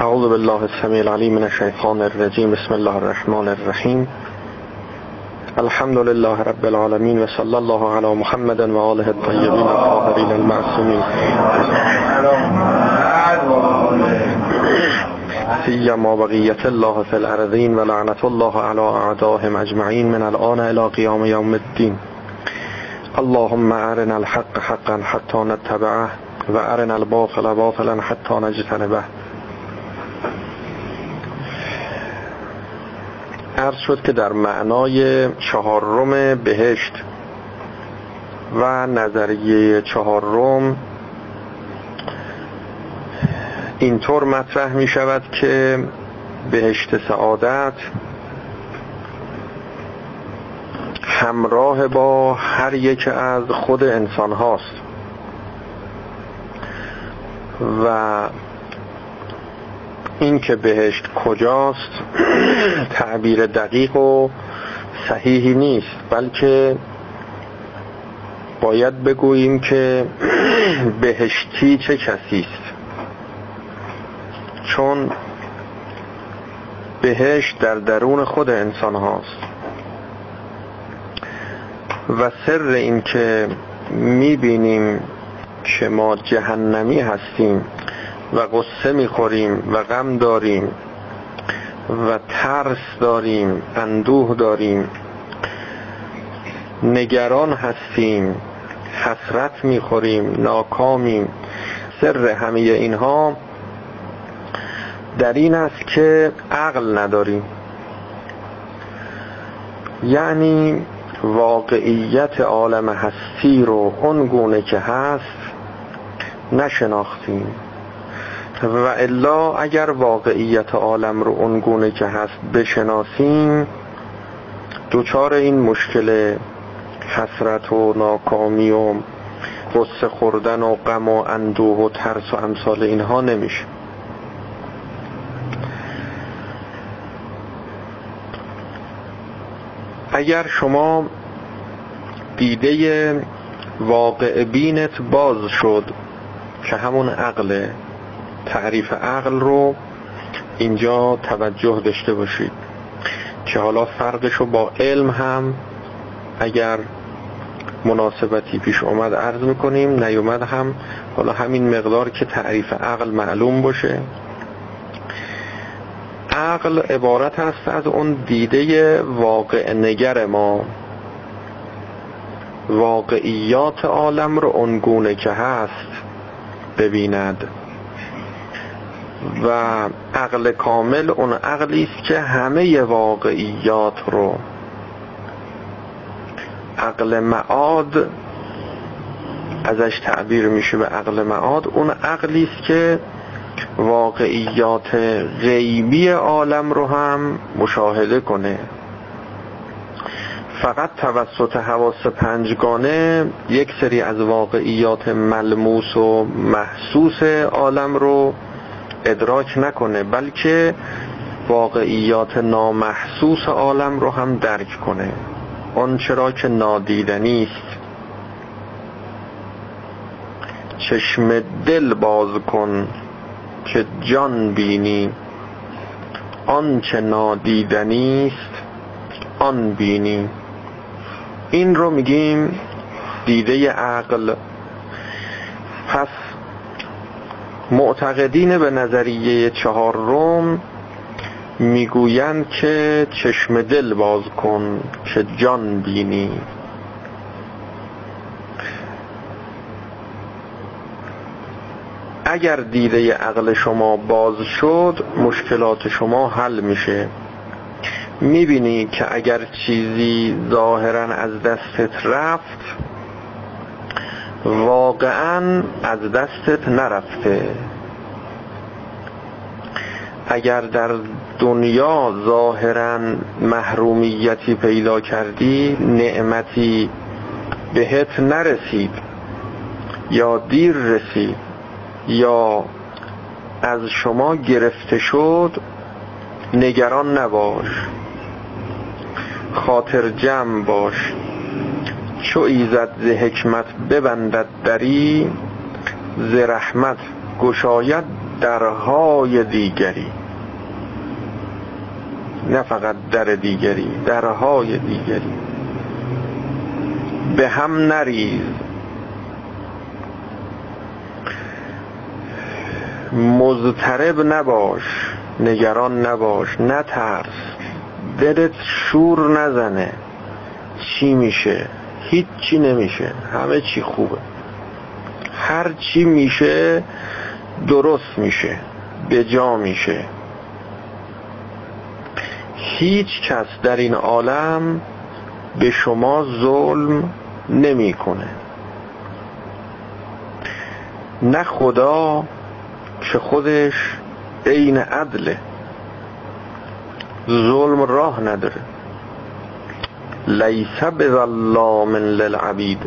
اعوذ بالله السمیع العلیم من الشیطان الرجیم بسم الله الرحمن الرحیم الحمد لله رب العالمین و صلی الله علی محمد و آله الطیبین الطاهرین المعصومین سیما بقیت الله فی الارضین و لعنت الله علی اعدائهم اجمعین من الان الى قیام یوم الدین اللهم ارنا الحق حقا حتی نتبعه و الباطل باطلا حتی نجتنبه. عرض شد که در معنای چهارم بهشت و نظریه چهارم اینطور مطرح می شود که بهشت سعادت همراه با هر یک از خود انسان هاست و این که بهشت کجاست تعبیر دقیق و صحیحی نیست بلکه باید بگوییم که بهشتی چه کسی است؟ چون بهشت در درون خود انسان هاست. و سر این که می‌بینیم که ما جهنمی هستیم و قصه می‌خوریم و غم داریم و ترس داریم اندوه داریم. نگران هستیم حسرت می‌خوریم ناکامیم. سر همه اینها در این است که عقل نداریم. یعنی واقعیت عالم هستی رو اون گونه که هست نشناختیم. و الا اگر واقعیت عالم رو اون گونه که هست بشناسیم دوچار این مشکل حسرت و ناکامی و قصه خوردن و غم و اندوه و ترس و امثال اینها نمیشه. اگر شما دیده واقع بینت باز شد که همون عقله تعریف عقل رو اینجا توجه داشته باشید. که حالا فرقش رو با علم هم اگر مناسبتی پیش اومد عرض می‌کنیم نیومد هم حالا همین مقدار که تعریف عقل معلوم باشه. عقل عبارت است از اون دیده واقع نگر ما. واقعیات عالم رو اونگونه که هست ببیند. و عقل کامل اون عقلی است که همه واقعیات رو عقل معاد ازش تعبیر میشه به عقل معاد. اون عقلی است که واقعیات غیبی عالم رو هم مشاهده کنه. فقط توسط حواس پنجگانه یک سری از واقعیات ملموس و محسوس عالم رو ادراک نکنه بلکه واقعیات نامحسوس عالم رو هم درک کنه. اون چرا که نادیدنی است. چشم دل باز کن که جان بینی. آنچه نادیدنی است آن بینی. این رو میگیم دیده عقل پس معتقدین به نظریه چهار روم می‌گویند که چشم دل باز کن که جان بینی. اگر دیده عقل شما باز شد مشکلات شما حل میشه. می‌بینی که اگر چیزی ظاهرا از دستت رفت واقعا از دستت نرفته. اگر در دنیا ظاهرا محرومیتی پیدا کردی نعمتی بهت نرسید یا دیر رسید یا از شما گرفته شد نگران نباش. خاطر جمع باش. چو ایزد ز حکمت ببندد دری ز رحمت گشاید درهای دیگری. نه فقط در دیگری درهای دیگری. به هم نریز. مضطرب نباش نگران نباش نترس. دلت شور نزنه. چی میشه؟ هیچی نمیشه. همه چی خوبه. هر چی میشه درست میشه. به جا میشه. هیچ کس در این عالم به شما ظلم نمی‌کنه. نه خدا که خودش عین عدله. ظلم راه نداره. لیس بظلام للعبید.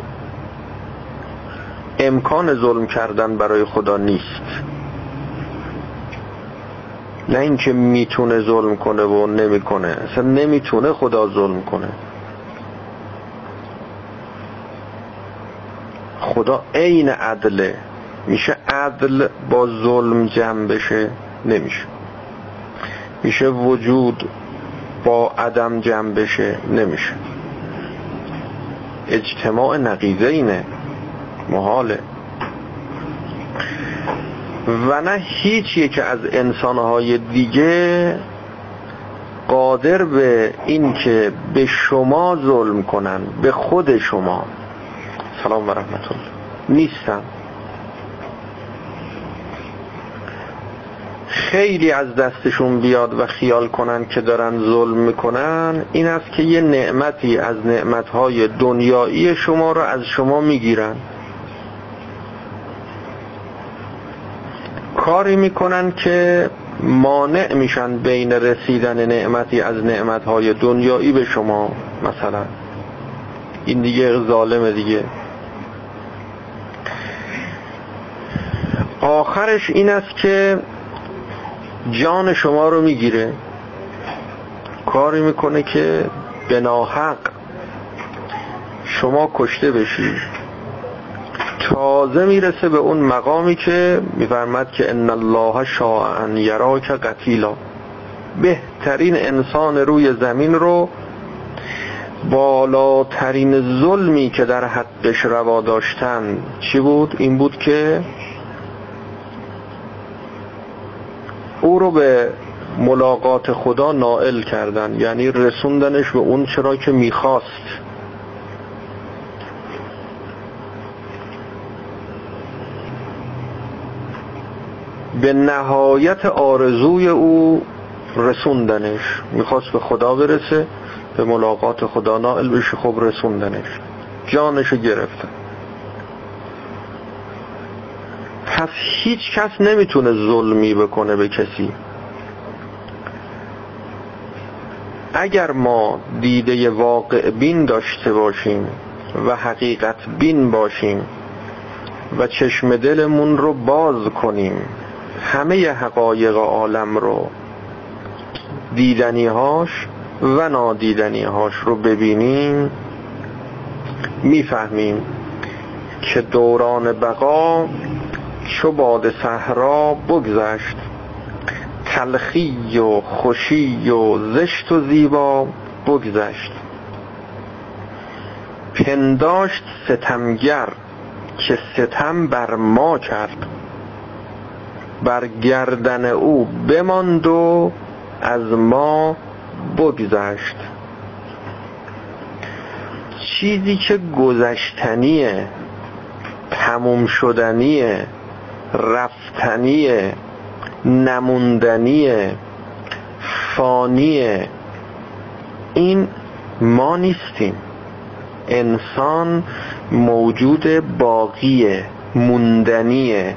امکان ظلم کردن برای خدا نیست. نه اینکه می‌تونه ظلم کنه و نمی‌کنه اصلا نمی‌تونه خدا ظلم کنه. خدا عین عدله میشه عدل با ظلم جمع بشه؟ نمیشه. میشه وجود با عدم جمع بشه؟ نمیشه. اجتماع نقیزه اینه محاله. و نه هیچ یک از انسانهای دیگه قادر به این که به شما ظلم کنن به خود شما. سلام و رحمت الله. نیستن. خیلی از دستشون بیاد و خیال کنن که دارن ظلم می‌کنن این است که یه نعمتی از نعمتهای دنیایی شما رو از شما می‌گیرن. کاری می‌کنن که مانع میشن بین رسیدن نعمتی از نعمتهای دنیایی به شما مثلا. این دیگه ظالمه دیگه. آخرش این است که جان شما رو می‌گیره. کاری می‌کنه که به ناحق شما کشته بشید تازه می‌رسه به اون مقامی که میفرمد که ان الله شاء ان یراک قتیلا بهترین انسان روی زمین رو بالاترین ظلمی که در حقش روا داشتن چی بود؟ این بود که او رو به ملاقات خدا نائل کردن یعنی رسوندنش به اون چرا که می‌خواست به نهایت آرزوی او رسوندنش. می‌خواست به خدا برسه به ملاقات خدا نائل بشه خب رسوندنش. جانشو گرفتن پس هیچ کس نمی‌تونه ظلمی بکنه به کسی. اگر ما دیده واقع بین داشته باشیم و حقیقت بین باشیم و چشم دلمون رو باز کنیم همه حقایق عالم رو دیدنیهاش و نادیدنیهاش رو ببینیم می‌فهمیم که دوران بقا چو باد صحرا بگذشت. تلخی و خوشی و زشت و زیبا بگذشت. پنداشت ستمگر که ستم بر ما کرد بر گردن او بماند و از ما بگذشت. چیزی که گذشتنیه تموم شدنیه رفتنیه نموندنیه فانیه این ما نیستیم. انسان موجود باقیه موندنیه.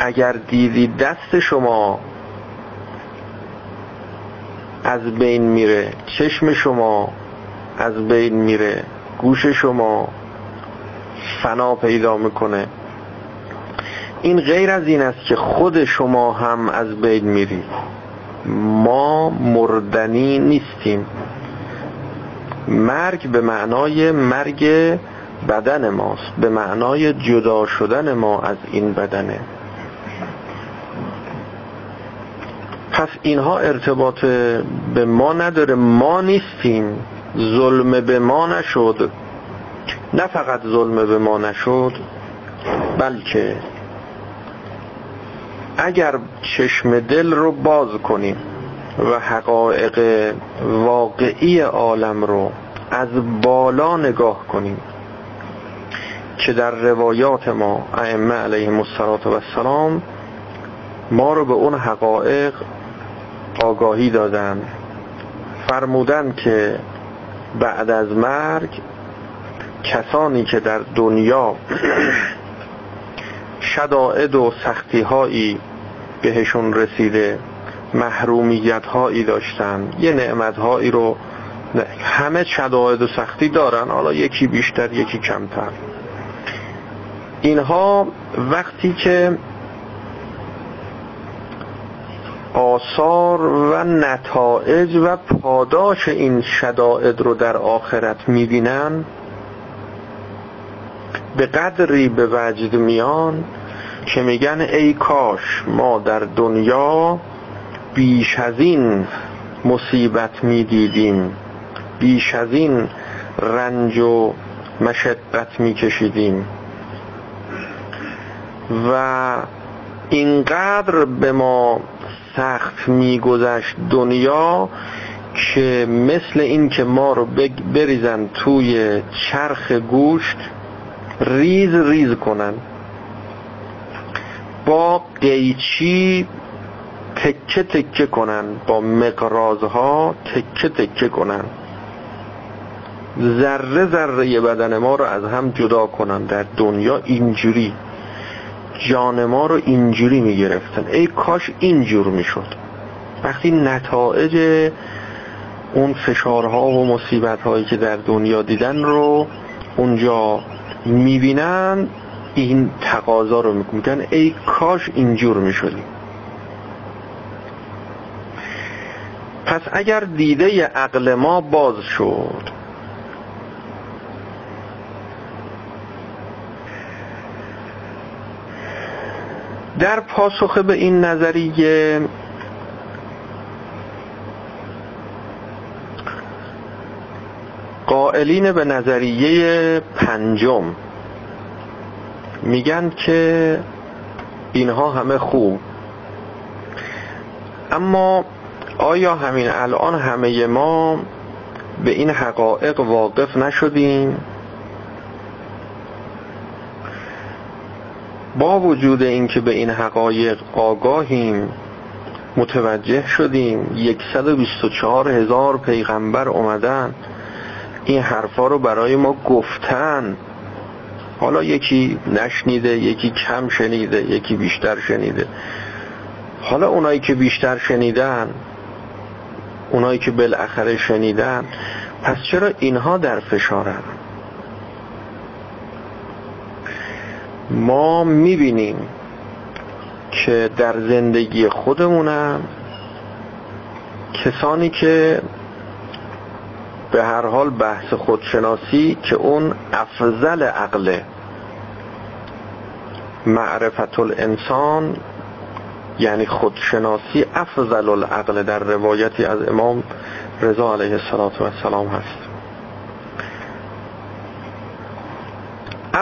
اگر دیدی دست شما از بین میره چشم شما از بین میره گوش شما فنا پیدا می‌کنه. این غیر از این است که خود شما هم از بین میری. ما مردنی نیستیم. مرگ به معنای مرگ بدن ماست. به معنای جدا شدن ما از این بدنه. اینها ارتباط به ما نداره. ما نیستیم. ظلم به ما نشد. نه فقط ظلم به ما نشد بلکه اگر چشم دل رو باز کنیم و حقایق واقعی عالم رو از بالا نگاه کنیم که در روایات ما ائمه علیهم السلام ما رو به اون حقایق آگاهی دادن. فرمودن که بعد از مرگ کسانی که در دنیا شدائد و سختی هایی بهشون رسیده محرومیت هایی داشتن یه نعمت هایی رو همه شدائد و سختی دارن حالا یکی بیشتر یکی کمتر. اینها وقتی که آثار و نتایج و پاداش این شدائد رو در آخرت می‌بینن. به قدری به وجد میان که میگن ای کاش ما در دنیا بیش از این مصیبت می‌دیدیم. بیش از این رنج و مشقت میکشیدیم. و اینقدر به ما سخت میگذشت دنیا که مثل این که ما رو بریزن توی چرخ گوشت ریز ریز کنن. با قیچی تکه تکه کنن با مقرازها تکه تکه کنن. ذره ذره بدن ما رو از هم جدا کنن. در دنیا اینجوری. جان ما رو اینجوری می‌گرفتن. ای کاش اینجور می‌شد. وقتی نتایج اون فشارها و مصیبت هایی که در دنیا دیدن رو اونجا می‌بینن این تقاضا رو می‌کنن. ای کاش اینجور می‌شدیم. پس اگر دیده عقل ما باز شد در پاسخ به این نظریه قائلین به نظریه پنجم میگن که اینها همه خوب. اما آیا همین الان همه ما به این حقایق واقف نشدیم؟ با وجود اینکه به این حقایق آگاهیم متوجه شدیم 124 هزار پیغمبر اومدن این حرفا رو برای ما گفتن. حالا یکی نشنیده یکی کم شنیده یکی بیشتر شنیده. حالا اونایی که بیشتر شنیدن اونایی که بالاخره شنیدن پس چرا اینها در فشارن؟ ما می‌بینیم که در زندگی خودمونم کسانی که به هر حال بحث خودشناسی که اون افضل عقله معرفت الانسان یعنی خودشناسی افضل العقل در روایتی از امام رضا علیه السلام هست.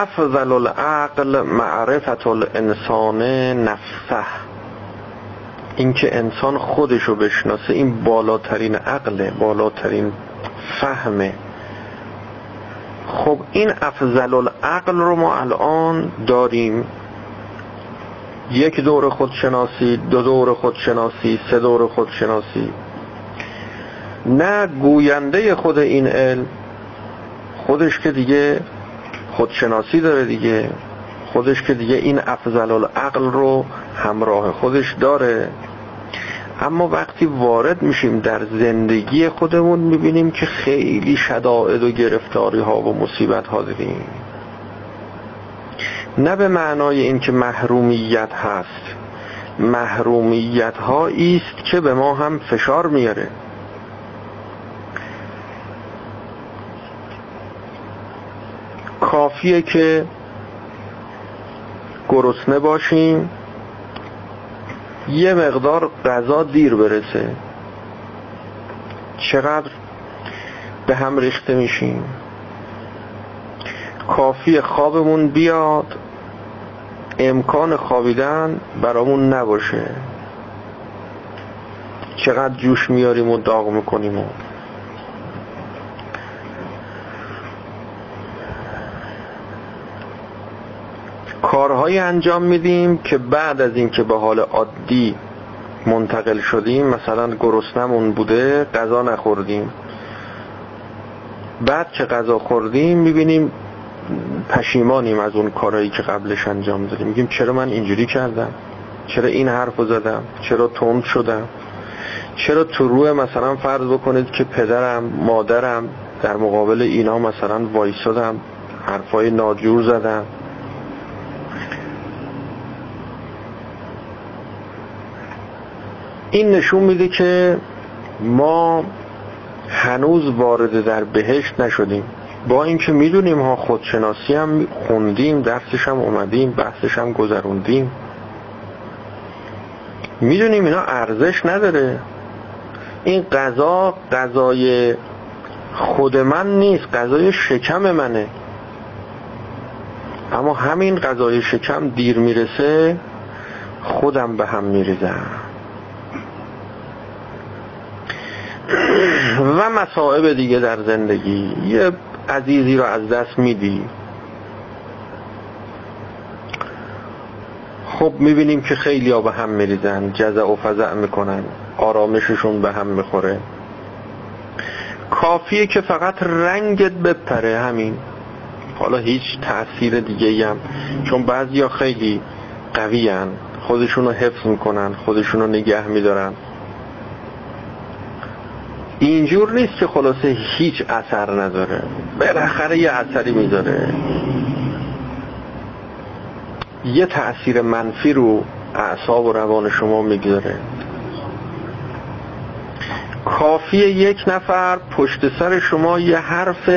افضل العقل معرفت الانسان نفسه. اینکه انسان خودشو بشناسه این بالاترین عقله بالاترین فهمه. خب این افضل العقل رو ما الان داریم. یک دور خودشناسی دو دور خودشناسی سه دور خودشناسی نه گوینده خود این علم خودش که دیگه خودشناسی داره دیگه. خودش که دیگه این افضل العقل رو همراه خودش داره. اما وقتی وارد میشیم در زندگی خودمون می‌بینیم که خیلی شدائد و گرفتاری ها و مصیبت ها داریم. نه به معنای اینکه محرومیت هست. محرومیت است که به ما هم فشار میاره. کافیه که گرسنه باشیم. یه مقدار غذا دیر برسه. چقدر به هم ریخته میشیم. کافی خوابمون بیاد. امکان خوابیدن برامون نباشه. چقدر جوش میاریم و داغ می‌کنیم و کارهایی انجام میدیم که بعد از اینکه به حال عادی منتقل شدیم مثلا گرسنمون بوده غذا نخوردیم. بعد که غذا خوردیم؟ می‌بینیم پشیمانیم از اون کارهایی که قبلش انجام دادیم. میگیم چرا من اینجوری کردم؟ چرا این حرف زدم؟ چرا تند شدم؟ چرا تو روی مثلا فرض بکنید که پدرم مادرم در مقابل اینا مثلا وایسادم حرفای ناجور زدم این نشون میده که ما هنوز وارد در بهشت نشدیم. با اینکه می‌دونیم ها خودشناسی هم خوندیم درسش هم اومدیم بحثش هم گذروندیم. می‌دونیم اینا ارزش نداره. این غذا غذای خود من نیست غذای شکم منه. اما همین غذای شکم دیر می‌رسه خودم به هم میریزم. و مسائب دیگه در زندگی. یه عزیزی رو از دست میدی. خب می‌بینیم که خیلی ها به هم میریزن. جزع و فضع می‌کنن. آرامششون به هم می‌خوره. کافیه که فقط رنگت بپره. همین. حالا هیچ تأثیر دیگه هم. چون بعضی خیلی قوی هن. خودشونو حفظ می‌کنن. خودشونو نگه میدارن. اینجور نیست که خلاصه هیچ اثر نداره. بالاخره یه اثری می‌ذاره. یه تأثیر منفی رو اعصاب و روان شما می‌گذاره. کافیه یک نفر پشت سر شما یه حرف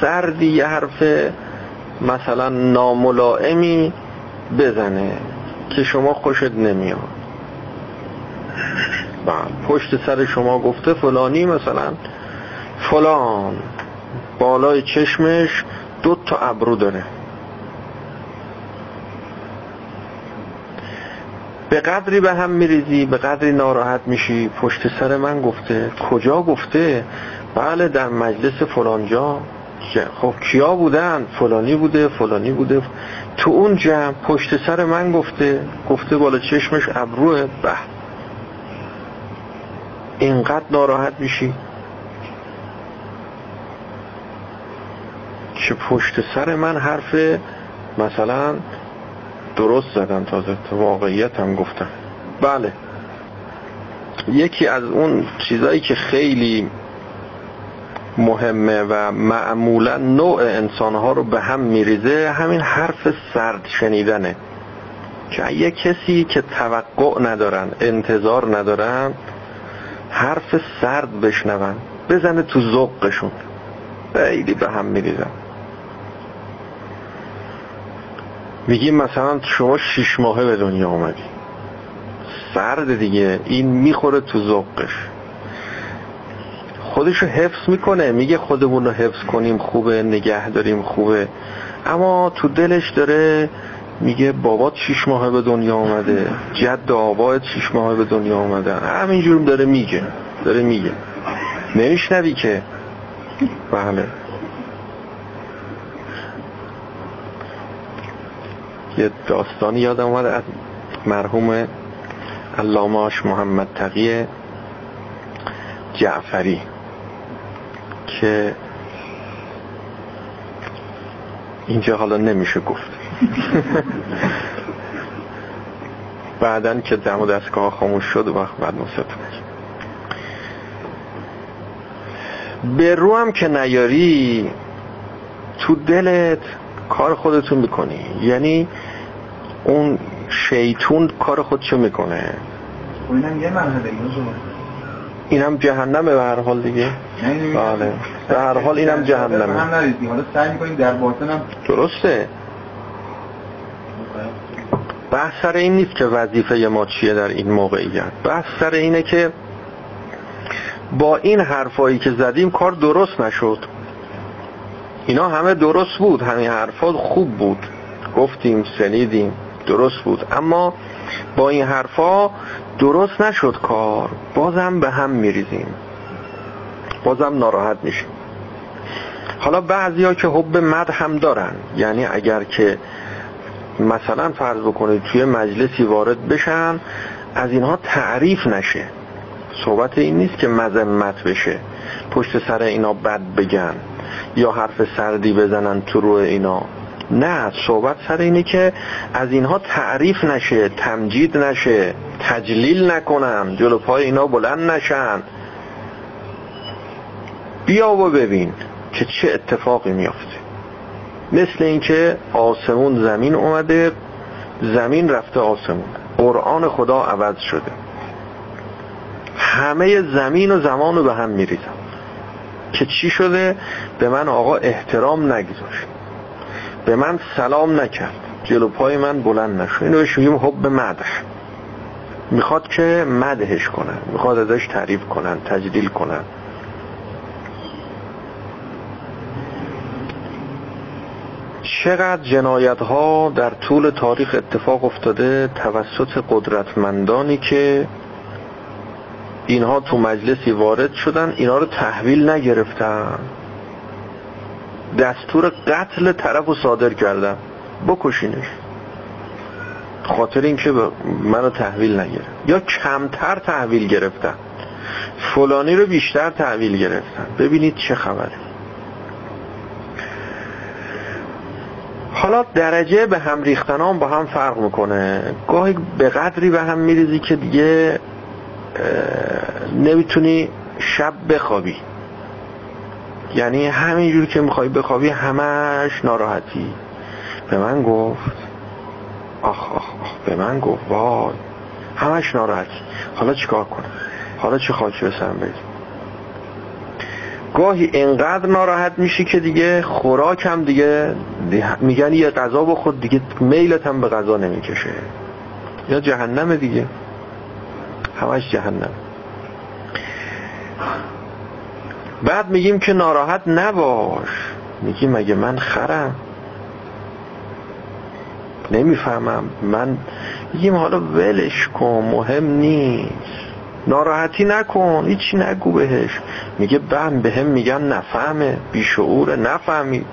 سردی یه حرف مثلا ناملائمی بزنه که شما خوشت نمیاد. پشت سر شما گفته فلانی مثلا فلان بالای چشمش دو تا ابرو داره. به قدری به هم میریزی به قدری ناراحت میشی. پشت سر من گفته. کجا گفته؟ بله در مجلس فلانجا. خب کیا بودن؟ فلانی بوده فلانی بوده. تو اون جمع پشت سر من گفته. گفته بالا چشمش ابروه. به اینقدر ناراحت میشی که پشت سر من حرف مثلا درست زدم تازه. واقعیت هم گفتم. بله. یکی از اون چیزایی که خیلی مهمه و معمولا نوع انسانها رو به هم میریزه همین حرف سرد شنیدنه. که یه کسی که توقع ندارن انتظار ندارن حرف سرد بشنون بزنه تو ذوقشون. خیلی به هم میریزن. میگیم مثلا شما شیش ماهه به دنیا آمدی سرد دیگه این می‌خوره تو ذوقش. خودشو حفظ می‌کنه میگه خودمون رو حفظ کنیم خوبه نگه داریم خوبه. اما تو دلش داره میگه بابات شیش ماه به دنیا آمده جد آبایت شیش ماه به دنیا آمده همینجور داره میگه داره میگه. نمیشنوی که. بله. یه داستانی یادم اومد. از مرحوم علاماش محمد تقی جعفری که اینجا حالا نمیشه گفت. بعدا که دم و دستگاه خاموش شد و وقت بعد نصفت به رو هم که نیاری تو دلت کار خودتون می‌کنی. یعنی اون شیطون کار خودشو می‌کنه. اینم یه مرحله اینم جهنمه به هر حال دیگه. بله. به هر حال اینم جهنمه. حالا سعی می‌کنیم در باطنم درسته. بحث سر این نیست که وظیفه ما چیه در این موقعیت. بحث سر اینه که با این حرفایی که زدیم کار درست نشد. اینا همه درست بود همین حرفا خوب بود. گفتیم سنیدیم درست بود. اما با این حرفا درست نشد کار. بازم به هم میریزیم. بازم ناراحت میشیم. حالا بعضی که حب مد هم دارن. یعنی اگر که مثلا فرض بکنید توی مجلسی وارد بشن از اینها تعریف نشه. صحبت این نیست که مذمت بشه پشت سر اینا بد بگن یا حرف سردی بزنن تو روی اینا. نه صحبت سر اینه که از اینها تعریف نشه تمجید نشه تجلیل نکنم جلو پای اینا بلند نشن. بیا و ببین که چه اتفاقی میافته. مثل اینکه آسمون زمین اومده زمین رفته آسمون. قرآن خدا عوض شده. همه زمین و زمان رو به هم میریزم. که چی شده؟ به من آقا احترام نگذاشت. به من سلام نکرد. جلو پای من بلند نشد. اینو بهش میگیم حب مدح. می‌خواد که مدهش کنن. می‌خواد ازش تعریف کنن تجلیل کنن. چقدر جنایت ها در طول تاریخ اتفاق افتاده توسط قدرتمندانی که اینها تو مجلسی وارد شدن اینا رو تحویل نگرفتن. دستور قتل طرف رو صادر کردن. بکشینش. خاطر اینکه منو تحویل نگرفت یا کمتر تحویل گرفتن. فلانی رو بیشتر تحویل گرفتن. ببینید چه خبره. حالا درجه به هم ریختن با هم فرق می‌کنه. گاهی به قدری به هم میریزی که دیگه نمی‌تونی شب بخوابی. یعنی همینجور که می‌خوای بخوابی همش ناراحتی. به من گفت آخ آخ آخ به من گفت وای همش ناراحتی. حالا چیکار کنم؟ حالا چه خواهی بسرم بگیم گاهی انقدر ناراحت میشی که دیگه خوراک هم دیگه میگن یه غذا بخور دیگه میلت هم به غذا نمی‌کشه. یا جهنم دیگه. همش جهنم. بعد میگیم که ناراحت نباش. میگیم مگه من خرم. نمی‌فهمم. من میگیم حالا ولش کن مهم نیست. ناراحتی نکن هیچی نگو بهش. میگه بهم به هم میگن نفهمه. بیشعوره نفهمید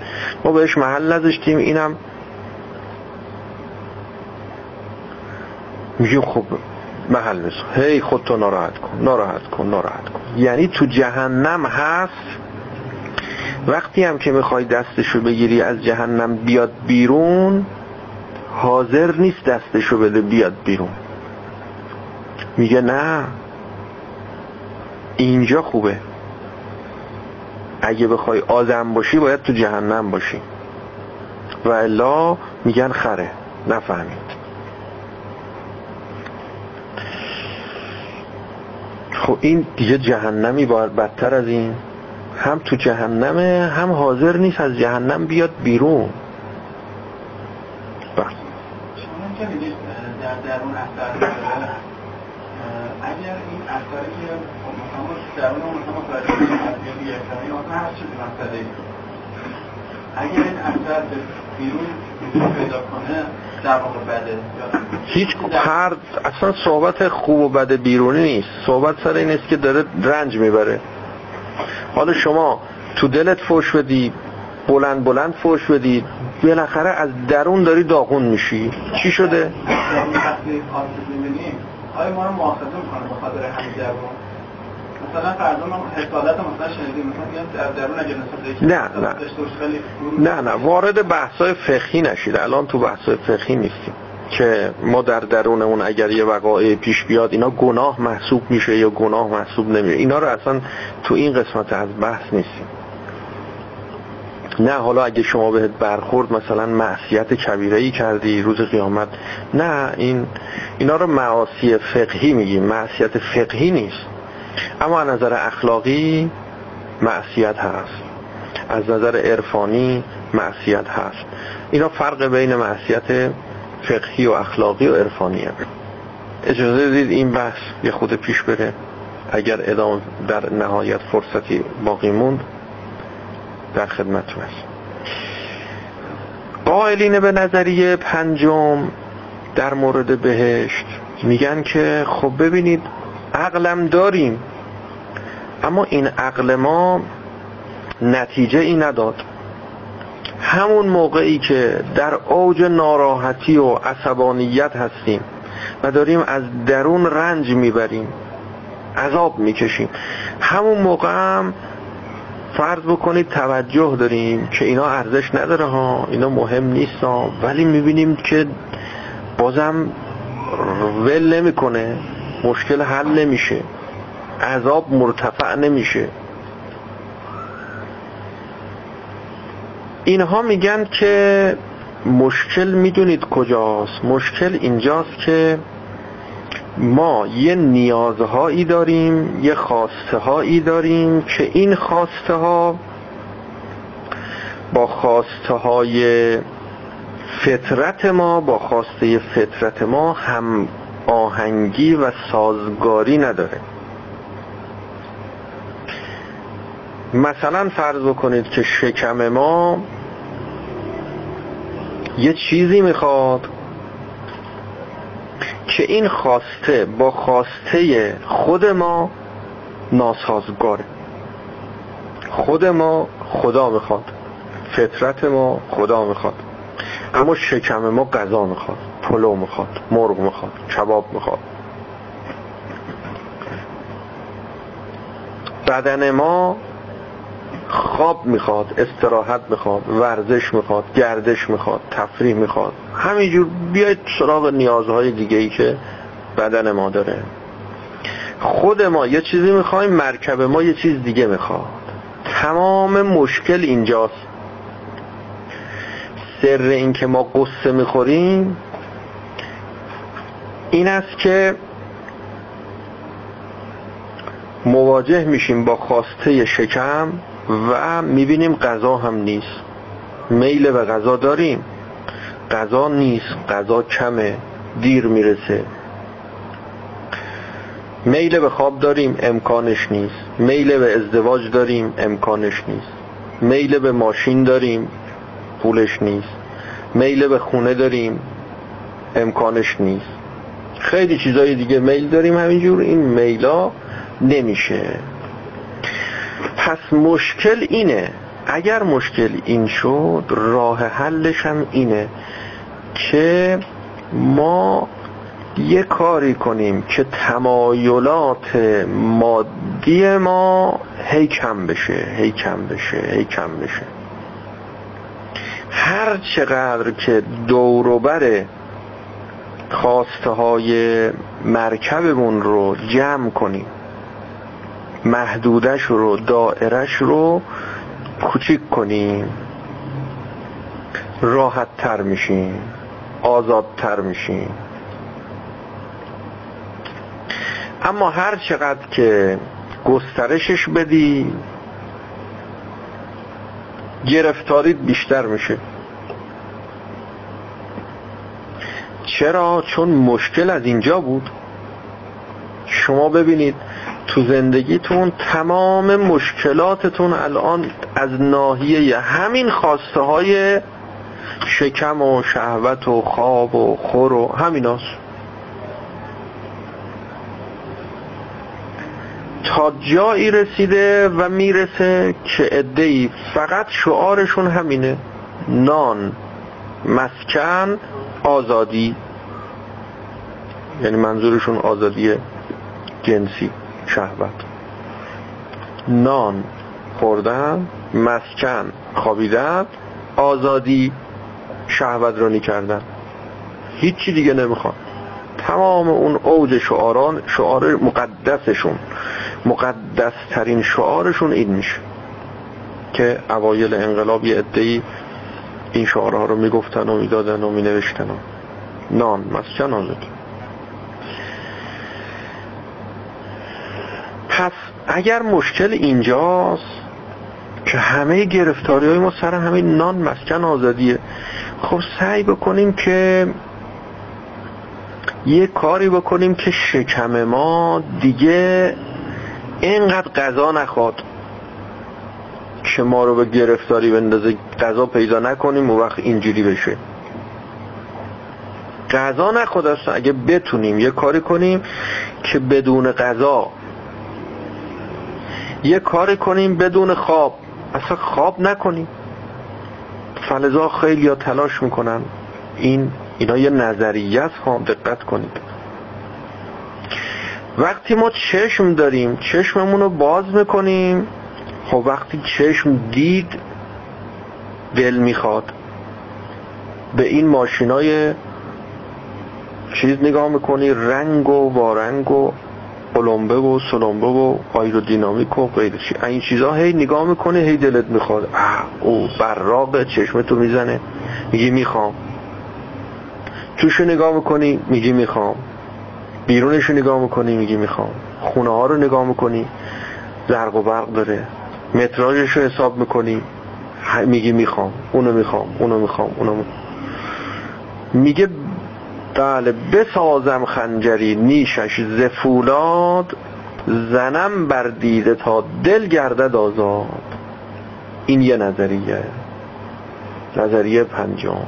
ما بهش محل نذاشتیم اینم میگیم خب محل نیست. هی خودتو ناراحت کن ناراحت کن ناراحت کن. یعنی تو جهنم هست. وقتی هم که می‌خوای دستشو بگیری از جهنم بیاد بیرون حاضر نیست دستشو بده بیاد بیرون. میگه نه. اینجا خوبه. اگه بخوای آدم باشی باید تو جهنم باشی. و الا میگن خره. نفهمید. خب این دیگه جهنمی باید بدتر از این. هم تو جهنمه هم حاضر نیست از جهنم بیاد بیرون. بله. در درون اثر اگر این اثری که درون متوجه مثلا هر چیزی مسئله اگر این اثر به بیرون پیدا کنه در واقع بده. هیچ هر اصلا صحبت خوب و بد بیرونی نیست. صحبت سر این است که داره رنج می‌بره. حالا شما تو دلت فوش بدی بلند بلند فوش بدی بالاخره از درون داری داغون میشی. چی شده؟ آیا ما رو مؤاخذه می‌کنه به خاطر همین درون؟ مثلا فرضا ما حسادت مثلا شنیدیم مثلا درون نه نه. نه نه وارد بحثای فقهی نشید. الان تو بحثای فقهی نیستیم که ما در درونمون اگر یه وقایع پیش بیاد اینا گناه محسوب میشه یا گناه محسوب نمیشه. اینا رو اصلا تو این قسمت از بحث نیستیم. نه حالا اگه شما بهت برخورد مثلا معصیت کبیره ای کردی روز قیامت نه این اینا رو معاصی فقهی میگیم. معصیت فقهی نیست. اما از نظر اخلاقی معصیت هست. از نظر عرفانی معصیت هست. اینا فرق بین معصیت فقهی و اخلاقی و عرفانیه اجازه دید این بحث یه خود پیش بره. اگر ادامه در نهایت فرصتی باقی موند در خدمتتون هست قائلین به نظریه پنجم در مورد بهشت میگن که خب ببینید عقلم داریم. اما این عقل ما نتیجه ای نداد. همون موقعی که در اوج ناراحتی و عصبانیت هستیم و داریم از درون رنج می‌بریم عذاب می‌کشیم. همون موقع هم فرض بکنید توجه داریم که اینا ارزش نداره ها اینا مهم نیست ولی می‌بینیم که بازم ول نمی‌کنه. مشکل حل نمیشه. عذاب مرتفع نمیشه. اینها میگن که مشکل می‌دونید کجاست. مشکل اینجاست که ما یه نیازهایی داریم یه خواسته هایی داریم که این خواسته ها با خواسته های فطرت ما با خواسته فطرت ما هم آهنگی و سازگاری نداره. مثلا فرض کنید که شکم ما یه چیزی می‌خواد که این خواسته با خواسته خود ما ناسازگاره. خود ما خدا می‌خواد. فطرت ما خدا می‌خواد. اما شکم ما غذا می‌خواد. پلو می‌خواد مرغ می‌خواد کباب می‌خواد. بدن ما خواب می‌خواد استراحت می‌خواد ورزش می‌خواد گردش می‌خواد تفریح می‌خواد. همینجور بیاید سراغ نیازهای دیگه ای که بدن ما داره. خود ما یه چیزی می‌خوایم مرکب ما یه چیز دیگه می‌خواد. تمام مشکل اینجاست. سر این که ما قصه می‌خوریم این است که مواجه میشیم با خواسته شکم و می‌بینیم غذا هم نیست. میل به غذا داریم. غذا نیست. غذا کمه. دیر می‌رسه. میل به خواب داریم. امکانش نیست. میل به ازدواج داریم. امکانش نیست. میل به ماشین داریم. پولش نیست. میل به خونه داریم. امکانش نیست. خیلی چیزای دیگه میل داریم همینجور. این میلا نمیشه. پس مشکل اینه. اگر مشکل این شد راه حلش هم اینه که ما یه کاری کنیم که تمایلات مادی ما هی کم بشه هی کم بشه هی کم بشه. هر چقدر که دوروبر خواسته های مرکبمون رو جمع کنیم. محدودش رو دائرش رو کوچیک کنیم. راحت تر میشیم. آزادتر میشیم. اما هر چقدر که گسترشش بدی گرفتاریت بیشتر میشه. چرا؟ چون مشکل از اینجا بود. شما ببینید تو زندگیتون تمام مشکلاتتون الان از ناحیه همین خواسته های شکم و شهوت و خواب و خور و همیناست. تا جایی رسیده و می‌رسه که ادهی فقط شعارشون همینه. نان مسکن آزادی. یعنی منظورشون آزادی جنسی شهوت. نان خوردن مسکن خوابیدن آزادی شهوت کردن هیچی دیگه نمی‌خوان. تمام اون اوج شعاران شعار مقدسشون مقدس ترین شعارشون این میشه که اوایل انقلاب یه ادهی این شعارها رو می‌گفتن و می‌دادن و مینوشتن. نان مسکن آزادی پس اگر مشکل اینجاست که همه گرفتاری های ما سر همه نان مسکن آزادیه. خب سعی بکنیم که یه کاری بکنیم که شکم ما دیگه اینقدر غذا نخواد که ما رو به گرفتاری بندازه. غذا پیدا نکنیم و وقت اینجوری بشه. غذا نخواد است اگه بتونیم یه کاری کنیم که بدون غذا یه کاری کنیم بدون خواب. اصلا خواب نکنیم. فلزا خیلی یا تلاش می‌کنن. این اینا یه نظریه است ها دقت کنید. وقتی ما چشم داریم چشممون رو باز می‌کنیم خب وقتی چشم دید دل می‌خواد. به این ماشینای چیز نگاه می‌کنی رنگ و وارنگ و قلمبه و سلمبه و آیرودینامیک و غیر چی این چیزا هی نگاه می‌کنه هی دلت می‌خواد. او براق چشمتو می‌زنه. میگی می‌خوام. توشو نگاه می‌کنی میگی می‌خوام. بیرونشو نگاه می‌کنی میگی می‌خوام. خونه ها رو نگاه می‌کنی زرق و برق داره. متراژش رو حساب می‌کنی میگی می‌خوام. اونو می‌خوام اونو می‌خوام اونو می‌خوام میگه بله بسازم خنجری نیشش زفولاد زنم بر دیده تا دل گردد آزاد. این یه نظریه نظریه پنجم.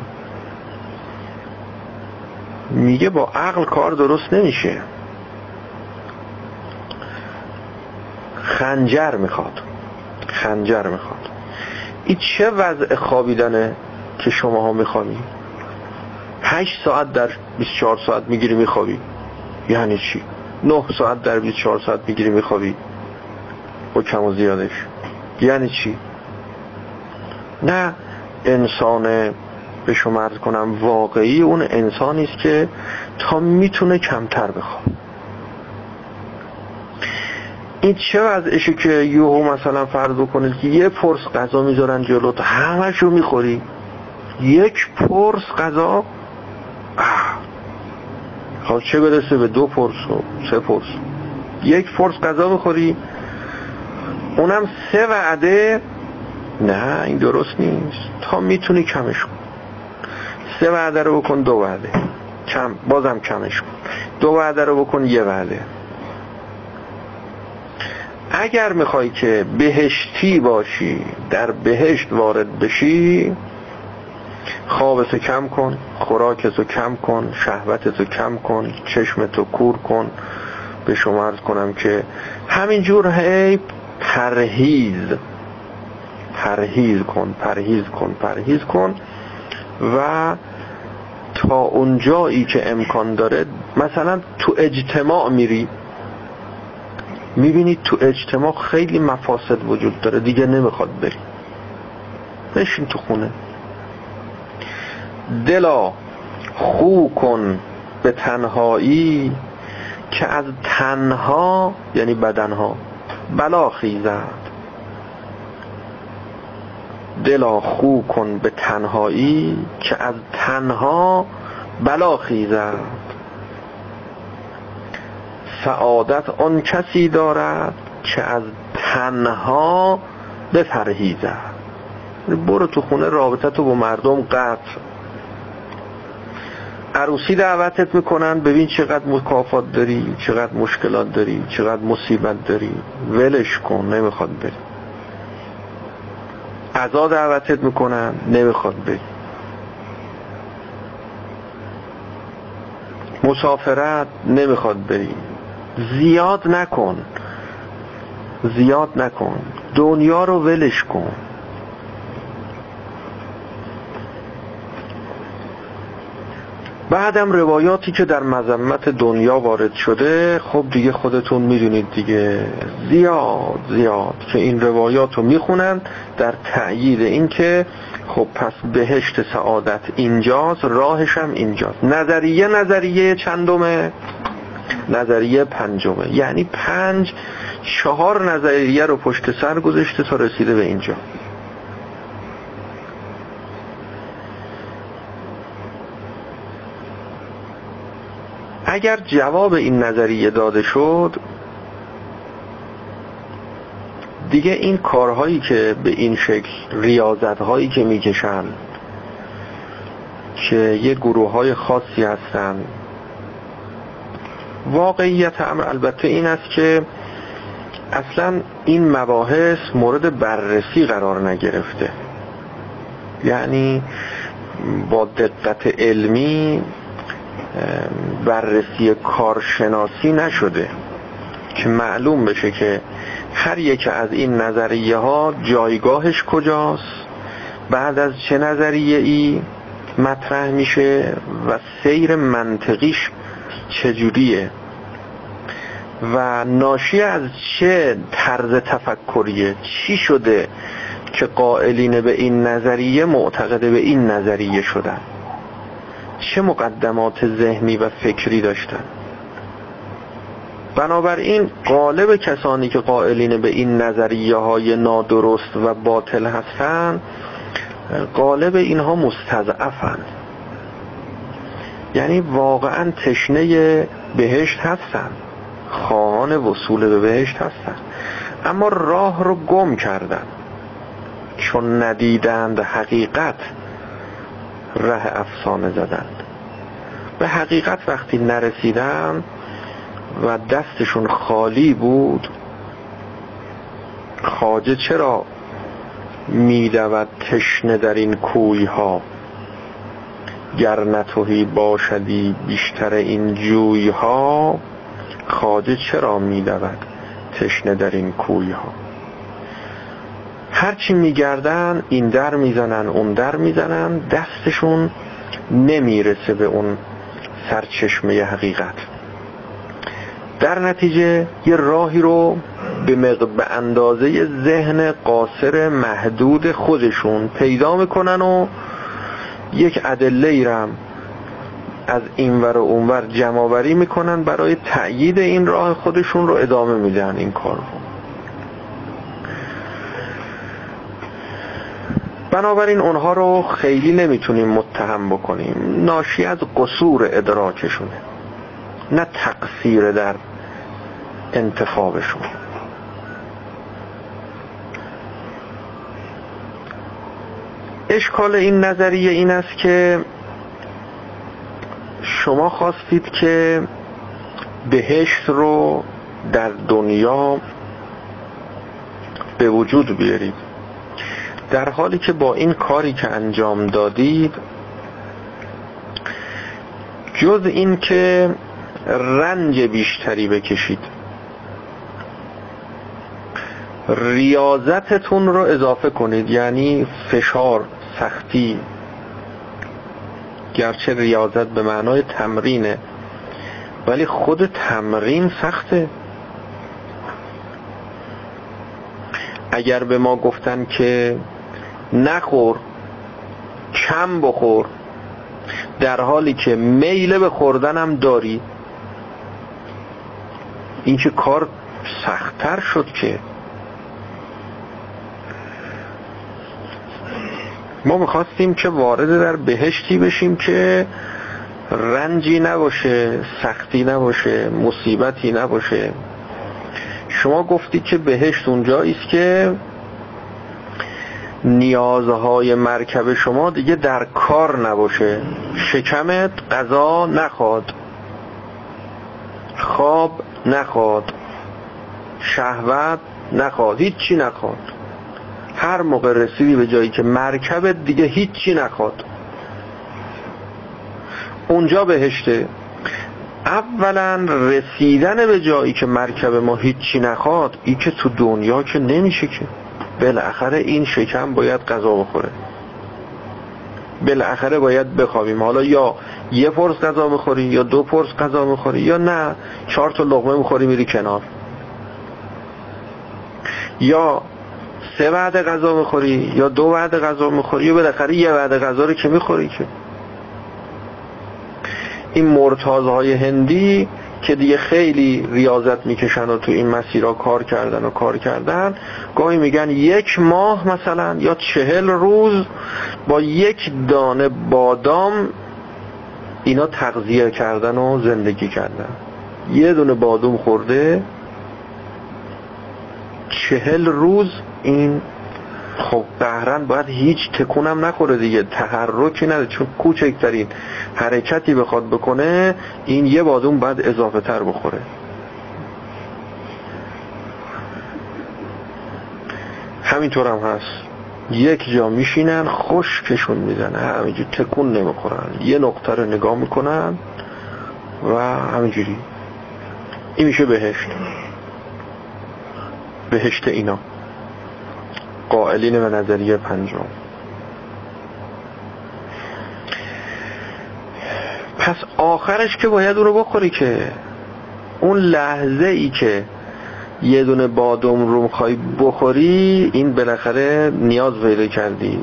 میگه با عقل کار درست نمیشه. خنجر می‌خواد خنجر می‌خواد. این چه وضع خوابیدنه که شما ها می‌خوانی 8 ساعت در 24 ساعت می‌گیری میخوابی. یعنی چی؟ 9 ساعت در 24 ساعت می‌گیری میخوابی. با کم و زیادش. یعنی چی؟ نه انسان به شما عرض کنم واقعی اون انسانی است که تا می‌تونه کمتر بخواب. این چه وضعشه که یوهو مثلا فرض بکنید که یه پرس غذا می‌ذارن جلوت همشو می‌خوری. یک پرس غذا خب چه برسه به دو پرس و سه پرس یک پرس غذا بخوری اونم سه وعده. نه این درست نیست. تا می‌تونی کمش کن. سه وعده رو بکن دو وعده. کم بازم کمش کن. دو وعده رو بکن یه وعده. اگر می‌خوای که بهشتی باشی در بهشت وارد بشی خوابتو کم کن خوراکتو کم کن شهوتتو کم کن چشمتو کور کن. به شما ارز کنم که همینجور هی پرهیز پرهیز کن پرهیز کن پرهیز کن. و تا اونجایی که امکان داره مثلا تو اجتماع میری می‌بینید تو اجتماع خیلی مفاسد وجود داره دیگه نمی‌خواد بری. بشین تو خونه. دلا خو کن به تنهایی که از تنها یعنی بدنها بلا خیزد. دلا خو کن به تنهایی که از تنها بلا خیزد. سعادت آن کسی دارد که از تنها بپرهیزد. برو تو خونه رابطه تو با مردم قطع. عروسی دعوتت می‌کنن ببین چقدر مکافات داری چقدر مشکلات داری چقدر مصیبت داری. ولش کن نمی‌خواد بری. عزا دعوتت می‌کنن نمی‌خواد بری. مسافرت نمی‌خواد بری. زیاد نکن. زیاد نکن. دنیا رو ولش کن. بعدم روایاتی که در مذمت دنیا وارد شده خب دیگه خودتون می‌دونید دیگه. زیاد زیاد که این روایات رو می‌خونن در تأیید این که خب پس بهشت سعادت اینجاست راهش هم اینجاست. نظریه نظریه چندمه؟ نظریه پنجمه. یعنی پنج چهار نظریه رو پشت سر گذاشته تا رسیده به اینجا. اگر جواب این نظریه داده شد دیگه این کارهایی که به این شکل ریاضت هایی که می‌کشن که یه گروه های خاصی هستن واقعیت امر البته این است که اصلا این مباحث مورد بررسی قرار نگرفته. یعنی با دقت علمی بررسی کارشناسی نشده که معلوم بشه که هر یک از این نظریه ها جایگاهش کجاست بعد از چه نظریه ای مطرح میشه و سیر منطقیش چجوریه و ناشی از چه طرز تفکریه چی شده که قائلین به این نظریه معتقد به این نظریه شدن. چه مقدمات ذهنی و فکری داشتن. بنابراین قالب کسانی که قائلین به این نظریه های نادرست و باطل هستند قالب اینها مستضعفند یعنی واقعا تشنه بهشت هستند خواهان وصول به بهشت هستند اما راه رو گم کردن. چون ندیدند حقیقت ره افسانه زدند. به حقیقت وقتی نرسیدن و دستشون خالی بود خاجه چرا میدود تشنه در این کوی ها گر نتوهی باشدی بیشتر این جوی ها خاجه چرا میدود تشنه در این کوی ها هرچی میگردن این در می‌زنن اون در می‌زنن دستشون نمی‌رسه به اون سرچشمه حقیقت. در نتیجه یه راهی رو به, به اندازه ذهن قاصر محدود خودشون پیدا می‌کنن و یک ادله ایرم از اینور و اونور جمعوری می‌کنن برای تأیید این راه خودشون رو ادامه میدن این کار رو. بنابراین اونها رو خیلی نمی‌تونیم متهم بکنیم. ناشی از قصور ادراکشونه. نه تقصیر در انتخابشون. اشکال این نظریه این است که شما خواستید که بهشت رو در دنیا به وجود بیارید. در حالی که با این کاری که انجام دادید جز این که رنج بیشتری بکشید. ریاضتتون رو اضافه کنید یعنی فشار سختی. گرچه ریاضت به معنای تمرینه ولی خود تمرین سخته. اگر به ما گفتن که نخور کم بخور در حالی که میل به خوردنم داری. این که کار سختتر شد که. ما می‌خواستیم که وارد در بهشتی بشیم که رنجی نباشه سختی نباشه مصیبتی نباشه. شما گفتید که بهشت اونجایی است که نیازهای مرکب شما دیگه در کار نباشه. شکمت غذا نخواد. خواب نخواد. شهوت نخواد. هیچی نخواد. هر موقع رسیدی به جایی که مرکبت دیگه هیچی نخواد. اونجا بهشته. اولا رسیدن به جایی که مرکب ما هیچی نخواد ای که تو دنیا که نمیشه که. بالاخره این شکم باید غذا بخوره. بالاخره باید بخوابیم. حالا یا یه پرس غذا بخوری یا دو پرس غذا بخوری یا نه چهار تا لقمه بخوری میری کنار. یا سه وعده غذا می‌خوری یا دو وعده غذا می‌خوری یا بالاخره یه وعده غذا رو که می‌خوری که. این مرتازهای هندی که دیگه خیلی ریاضت می‌کشن و تو این مسیرها کار کردن و کار کردن گاهی میگن یک ماه مثلا یا چهل روز با یک دانه بادام اینا تغذیه کردن و زندگی کردن. یه دونه بادوم خورده چهل روز این خب قهرن باید هیچ تکونم نخوره دیگه تحرکی نداره. چون کوچکترین حرکتی بخواد بکنه این یه بادون باید اضافه تر بخوره. همینطور هم هست. یک جا میشینن خشکشون می‌زنه. همینجور تکون نمی‌خورن. یه نقطه رو نگاه می‌کنن و همینجوری. این میشه بهشت. بهشت اینا. قائلین به نظریه پنجم. پس آخرش که باید اون رو بخوری که اون لحظه ای که یه دونه بادم رو می‌خوای بخوری این بالاخره نیاز پیدا کردی.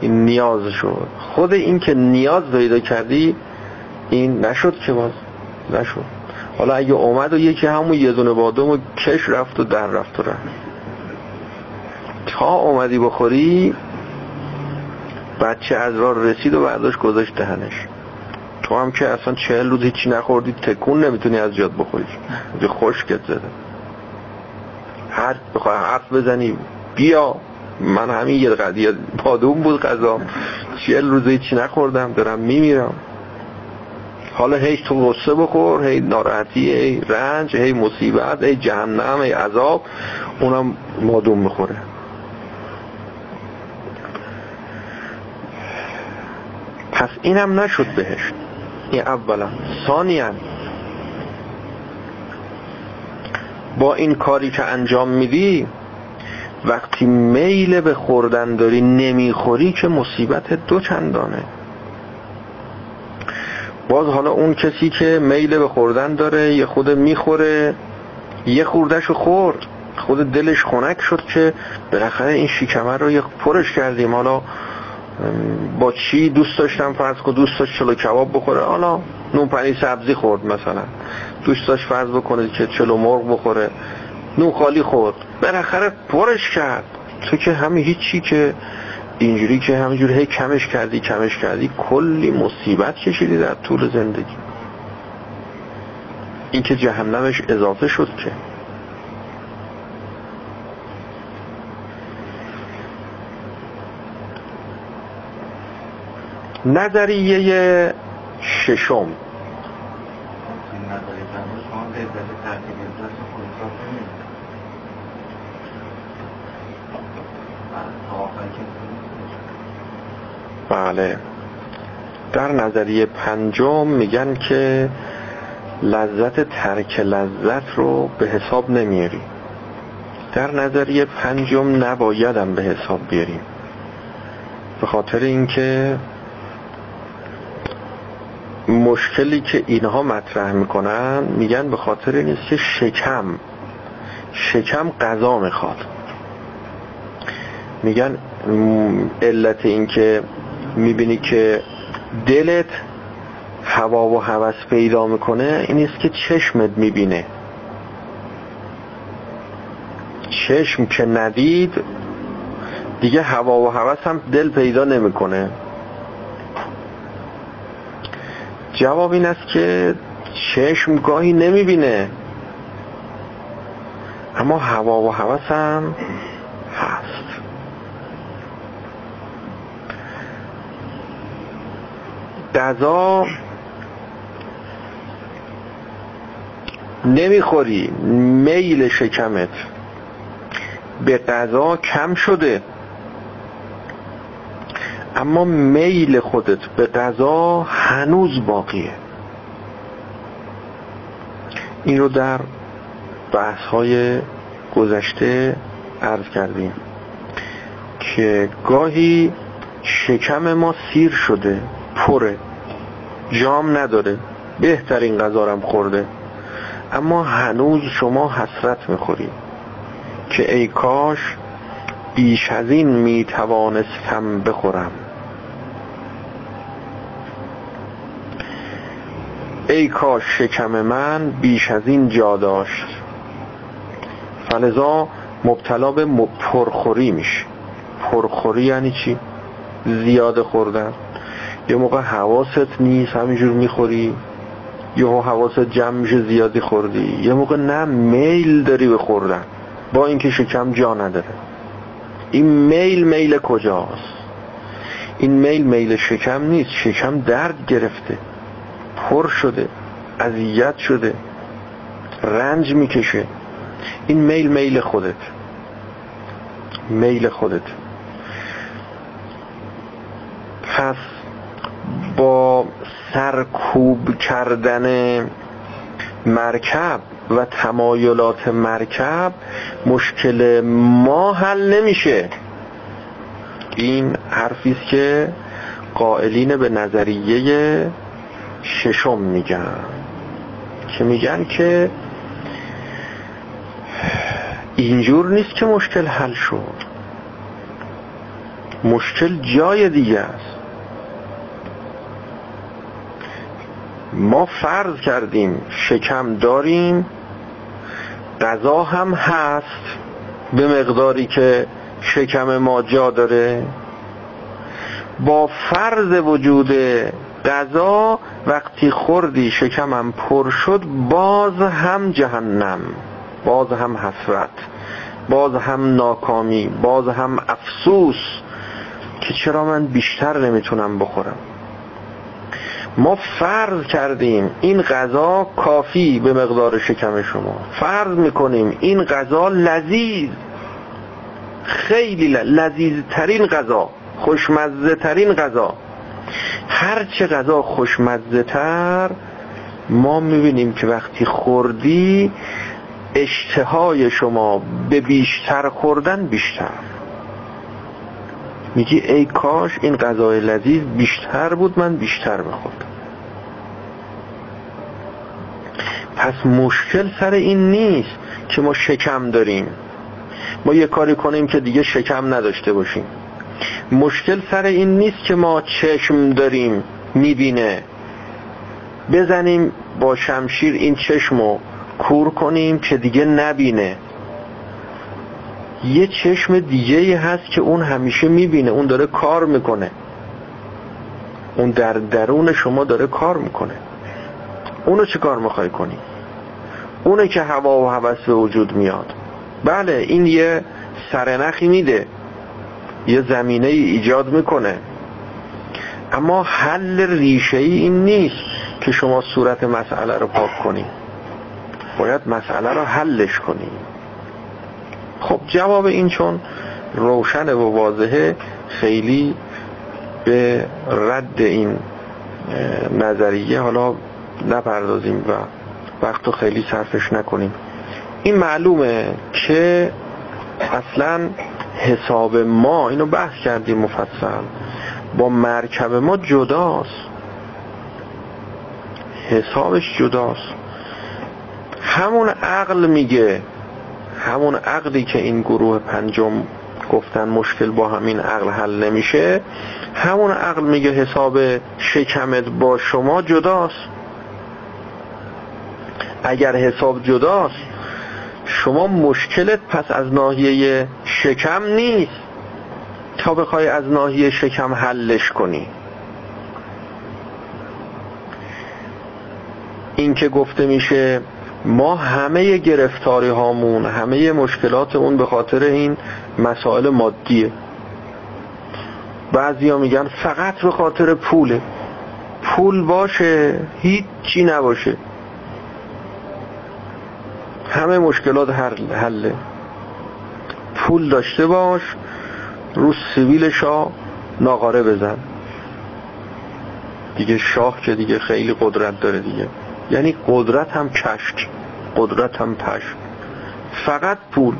این نیاز شد. خود این که نیاز پیدا کردی این نشد که باز نشد. حالا اگه اومد و یکی همون یه دونه بادم و کش رفت و در رفت و رفت. تا اومدی بخوری بچه از راه رسید و برداشت گذاشت دهنش. تو هم که اصلا چهل روز هیچی نخوردی تکون نمی‌تونی از جاد بخوری. خشکت زده. هر بخواه حرف بزنی. بیا. من همین یه قضیه پادوم بود قضا چهل روزه هیچی نخوردم دارم میمیرم. حالا هی تو غصه بخور هی ناراحتی هی رنج هی مصیبت هی جهنم هی عذاب. اونم مادوم می‌خوره. پس اینم نشد بهش. این اولا. ثانیا با این کاری که انجام میدی وقتی میل به خوردن داری نمی‌خوری که مصیبت دو چندانه. باز حالا اون کسی که میل به خوردن داره یه خود می‌خوره یه خوردهشو خورد. خود دلش خنک شد که بالاخره این شیکمه رو یه پرش کردیم. حالا با چی دوست داشتم فرض کن دوست داشت چلو کباب بخوره؟ حالا نون سبزی خورد مثلا. دوست داشت فرض بکنه که چلو مرغ بخوره. نون خالی خورد. بالاخره پرش کرد. تو که همه هیچی که اینجوری که همینجوری هی کمش کردی کمش کردی کلی مصیبت کشیدی در طول زندگی. این که جهنمش اضافه شد که. نظریه ششم. بله. در نظریه پنجم میگن که لذت ترک لذت رو به حساب نمیاری. در نظریه پنجم نبایدم به حساب بیاریم. به خاطر اینکه مشکلی که اینها مطرح می‌کنن میگن به خاطر نیست که شکم شکم غذا می‌خواد. میگن علت این که می‌بینی که دلت هوا و هوس پیدا می‌کنه این است که چشمت می‌بینه. چشم که ندید دیگه هوا و هوس هم دل پیدا نمی‌کنه. جواب این است که چشم گاهی نمی‌بینه. اما هوا و هوس هم هست. غذا نمی‌خوری. میل شکمت. به غذا کم شده. اما میل خودت به غذا هنوز باقیه. این رو در بحث های گذشته عرض کردیم که گاهی شکم ما سیر شده پره جام نداره بهترین غذارم خورده. اما هنوز شما حسرت می‌خورید که ای کاش بیش از این می‌توانستم بخورم. ای کاش شکم من بیش از این جا داشت. فلذا مبتلا به پرخوری میشه. پرخوری یعنی چی؟ زیاد خوردن. یه موقع حواست نیست همینجور می‌خوری. یه حواست جمع میشه زیادی خوردی. یه موقع نه میل داری به خوردن. با اینکه شکم جا نداره. این میل میل کجاست؟ این میل میل شکم نیست. شکم درد گرفته. پر شده اذیت شده رنج می‌کشه. این میل میل خودت. میل خودت. پس با سرکوب کردن مرکب و تمایلات مرکب مشکل ما حل نمیشه. این حرفی است که قائلین به نظریه ششم میگن. که میگن که اینجور نیست که مشکل حل شد. مشکل جای دیگه است. ما فرض کردیم شکم داریم غذا هم هست به مقداری که شکم ما جا داره. با فرض وجود غذا وقتی خوردی شکمم پر شد باز هم جهنم باز هم حسرت باز هم ناکامی باز هم افسوس که چرا من بیشتر نمی‌تونم بخورم. ما فرض کردیم این غذا کافی به مقدار شکم شما. فرض می‌کنیم این غذا لذیذ خیلی لذیذ ترین غذا خوشمزه ترین غذا. هرچه غذا خوشمزه تر ما می‌بینیم که وقتی خوردی اشتهای شما به بیشتر خوردن بیشتر. میگی ای کاش این غذای لذیذ بیشتر بود من بیشتر بخوردم پس مشکل سر این نیست که ما شکم داریم. ما یه کاری کنیم که دیگه شکم نداشته باشیم. مشکل سر این نیست که ما چشم داریم می‌بینه. بزنیم با شمشیر این چشمو کور کنیم که دیگه نبینه. یه چشم دیگه هست که اون همیشه می‌بینه اون داره کار می‌کنه. اون در درون شما داره کار می‌کنه. اونو چه کار می‌خوای کنی؟ اونه که هوا و هوس به وجود میاد. بله این یه سرنخی میده. یه زمینه ای ایجاد می‌کنه. اما حل ریشه ای این نیست که شما صورت مسئله رو پاک کنی. باید مسئله رو حلش کنی. خب جواب این چون روشن و واضحه خیلی به رد این نظریه. حالا نپردازیم و وقت خیلی صرفش نکنیم. این معلومه که اصلا حساب ما اینو بحث کردیم مفصل. با مرکب ما جداست. حسابش جداست. همون عقل میگه همون عقلی که این گروه پنجم گفتن مشکل با همین عقل حل نمیشه همون عقل میگه حساب شکمت با شما جداست. اگر حساب جداست شما مشکلت پس از ناحیه شکم نیست. تا بخوای از ناحیه شکم حلش کنی. این که گفته میشه ما همه گرفتاری هامون همه مشکلات اون به خاطر این مسائل مادیه. بعضی میگن فقط به خاطر پوله. پول باشه هیچی نباشه. همه مشکلات حله. پول داشته باش رو سیویل شاه ناقاره بزن. دیگه شاه که دیگه خیلی قدرت داره دیگه. یعنی قدرت هم کشک قدرت هم پشک فقط پول.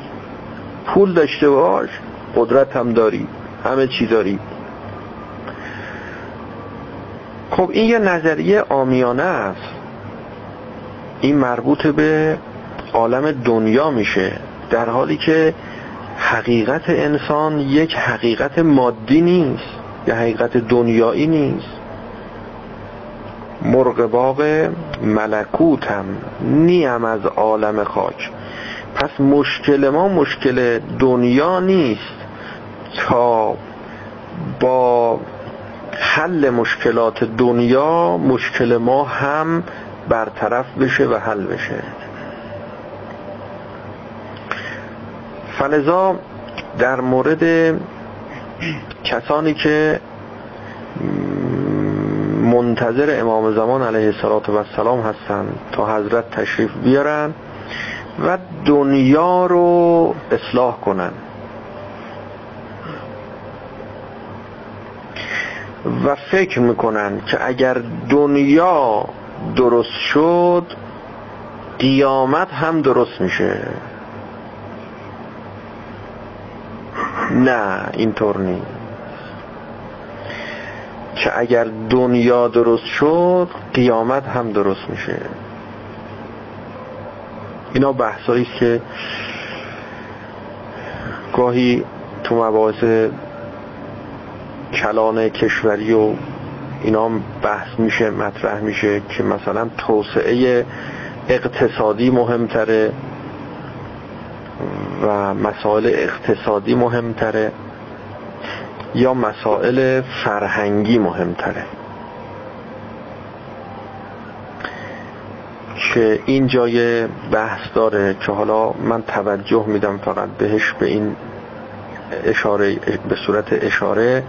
پول داشته باش قدرت هم داری. همه چی داری. خب این یه نظریه آمیانه است. این مربوط به عالم دنیا میشه در حالی که حقیقت انسان یک حقیقت مادی نیست یا حقیقت دنیایی نیست. مرغ باغ ملکوتم نیم از عالم خاک. پس مشکل ما مشکل دنیا نیست تا با حل مشکلات دنیا مشکل ما هم برطرف بشه و حل بشه. فلذا در مورد کسانی که منتظر امام زمان علیه السلام هستند تا حضرت تشریف بیارن و دنیا رو اصلاح کنن. و فکر می‌کنن که اگر دنیا درست شد قیامت هم درست میشه. نه اینطور نیست. که اگر دنیا درست شد قیامت هم درست میشه. اینا بحثایی که گاهی تو مباحث کلان کشوری و اینا بحث میشه مطرح میشه که مثلا توسعه اقتصادی مهمتره. و مسائل اقتصادی مهمتره یا مسائل فرهنگی مهمتره. که این جای بحث داره که حالا من توجه میدم فقط بهش به این اشاره به صورت اشاره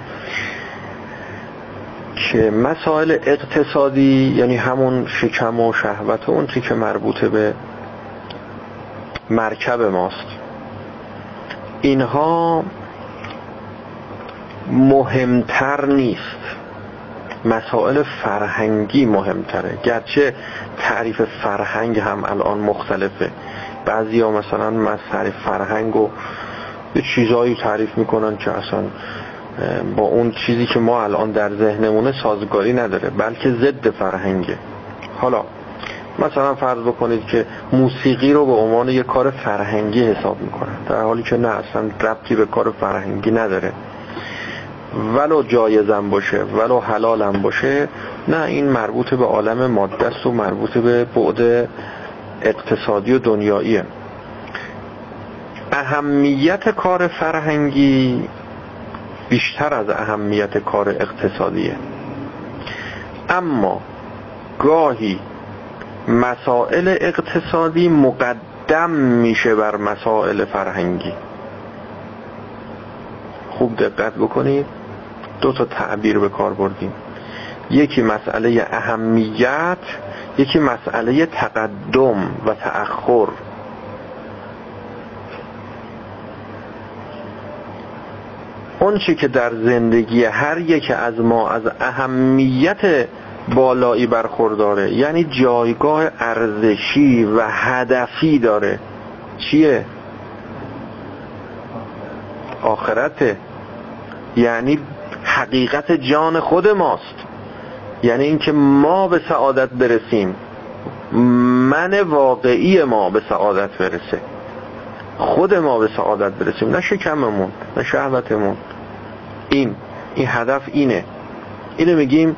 که مسائل اقتصادی یعنی همون شکم و شهوت و اون که مربوطه به مرکب ماست. اینها مهمتر نیست. مسائل فرهنگی مهمتره. گرچه تعریف فرهنگ هم الان مختلفه. بعضی ها مثلا مسئله فرهنگ و یه چیزایی تعریف می‌کنن که اصلا با اون چیزی که ما الان در ذهنمونه سازگاری نداره بلکه ضد فرهنگه. حالا مثلا فرض بکنید که موسیقی رو به عنوان یه کار فرهنگی حساب می‌کنن در حالی که نه اصلا ربطی به کار فرهنگی نداره. ولو جایزم باشه ولو حلالم باشه نه این مربوط به عالم ماده است و مربوط به بعد اقتصادی و دنیاییه. اهمیت کار فرهنگی بیشتر از اهمیت کار اقتصادیه. اما گاهی مسائل اقتصادی مقدم میشه بر مسائل فرهنگی. خوب دقت بکنید. دو تا تعبیر به کار بردیم. یکی مسئله اهمیت یکی مسئله تقدم و تأخر. اون چی که در زندگی هر یک از ما از اهمیت بالایی برخورداره. یعنی جایگاه ارزشی و هدفی داره. چیه؟ آخرته. یعنی حقیقت جان خود ماست. یعنی اینکه ما به سعادت برسیم. من واقعی ما به سعادت برسه. خود ما به سعادت برسیم. نه شکممون نه شهوتمون. این این هدف اینه. اینو میگیم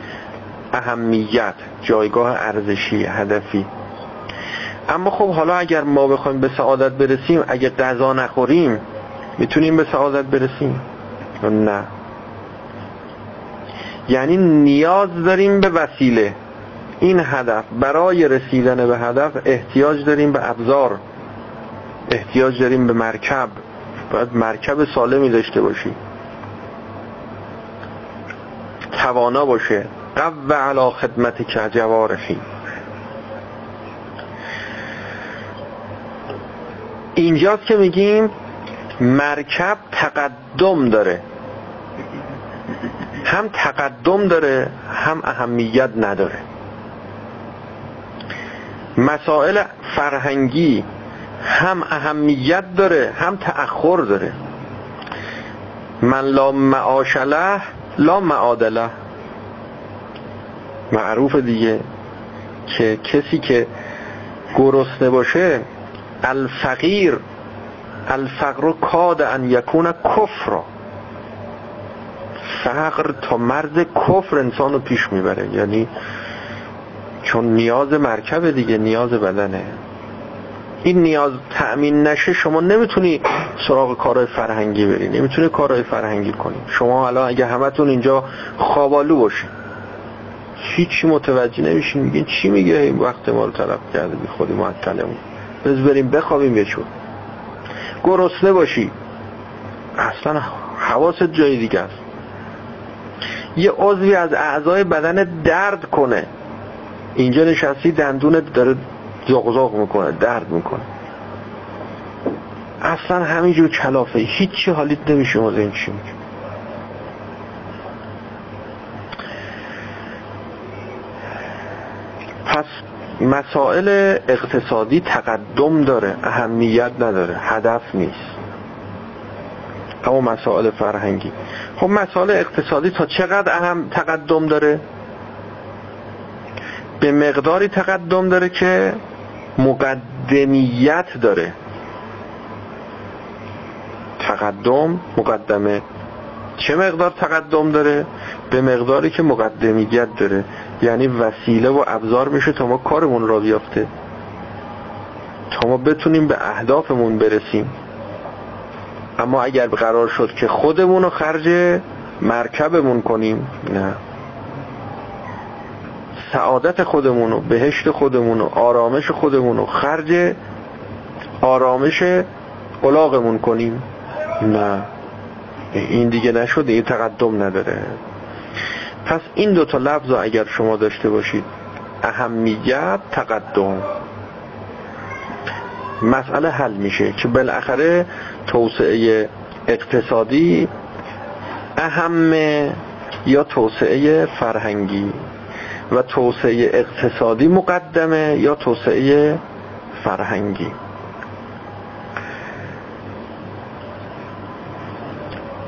اهمیت جایگاه ارزشی هدفی. اما خب حالا اگر ما بخوایم به سعادت برسیم اگه غذا نخوریم می‌تونیم به سعادت برسیم؟ نه. یعنی نیاز داریم به وسیله. این هدف برای رسیدن به هدف احتیاج داریم به ابزار. احتیاج داریم به مرکب. باید مرکب سالمی داشته باشی. توانا باشه. قو علا خدمت که جوارحی اینجاست که میگیم مرکب تقدم داره. هم تقدم داره هم اهمیت نداره. مسائل فرهنگی هم اهمیت داره هم تأخر داره. من لا معاشله لا معادله معروف دیگه که کسی که گرسنه باشه الفقیر الفقر کاد ان یکون کفر. فقر تا مرز کفر انسان رو پیش می‌بره. یعنی چون نیاز مرکب دیگه نیاز بدنه. این نیاز تأمین نشه شما نمی‌تونی سراغ کارهای فرهنگی بری نمی‌تونی کارهای فرهنگی کنی. شما الان اگه همتون اینجا خوابالو باشین. هیچی متوجه نمیشین میگین چی میگه این وقت ما رو طلب کرده بی خودی معطلمون بز بریم بخوابیم یه گرسنه باشی. اصلا حواست جای دیگه است. یه عضوی از اعضای بدن درد کنه. اینجا نشستی دندونت داره زغزغ می‌کنه درد می‌کنه. اصلا همینجور کلافه. هیچی حالیت نمیشه از این چی میگه پس مسائل اقتصادی تقدم داره اهمیت نداره هدف نیست. اما مسائل فرهنگی. خب مسائل اقتصادی تا چقدر اهم تقدم داره؟ به مقداری تقدم داره که مقدمیت داره. تقدم مقدمه. چه مقدار تقدم داره؟ به مقداری که مقدمیت داره. یعنی وسیله و ابزار میشه تا ما کارمون را بیافته. تا ما بتونیم به اهدافمون برسیم. اما اگر قرار شد که خودمون رو خرج مرکبمون کنیم نه. سعادت خودمون و بهشت خودمون و آرامش خودمون و خرج آرامش قلاقمون کنیم نه. این دیگه نشد این تقدم نداره. پس این دوتا لفظ اگر شما داشته باشید اهمیت تقدم. مسئله حل میشه که بالاخره توسعه اقتصادی اهمه یا توسعه فرهنگی و توسعه اقتصادی مقدمه یا توسعه فرهنگی.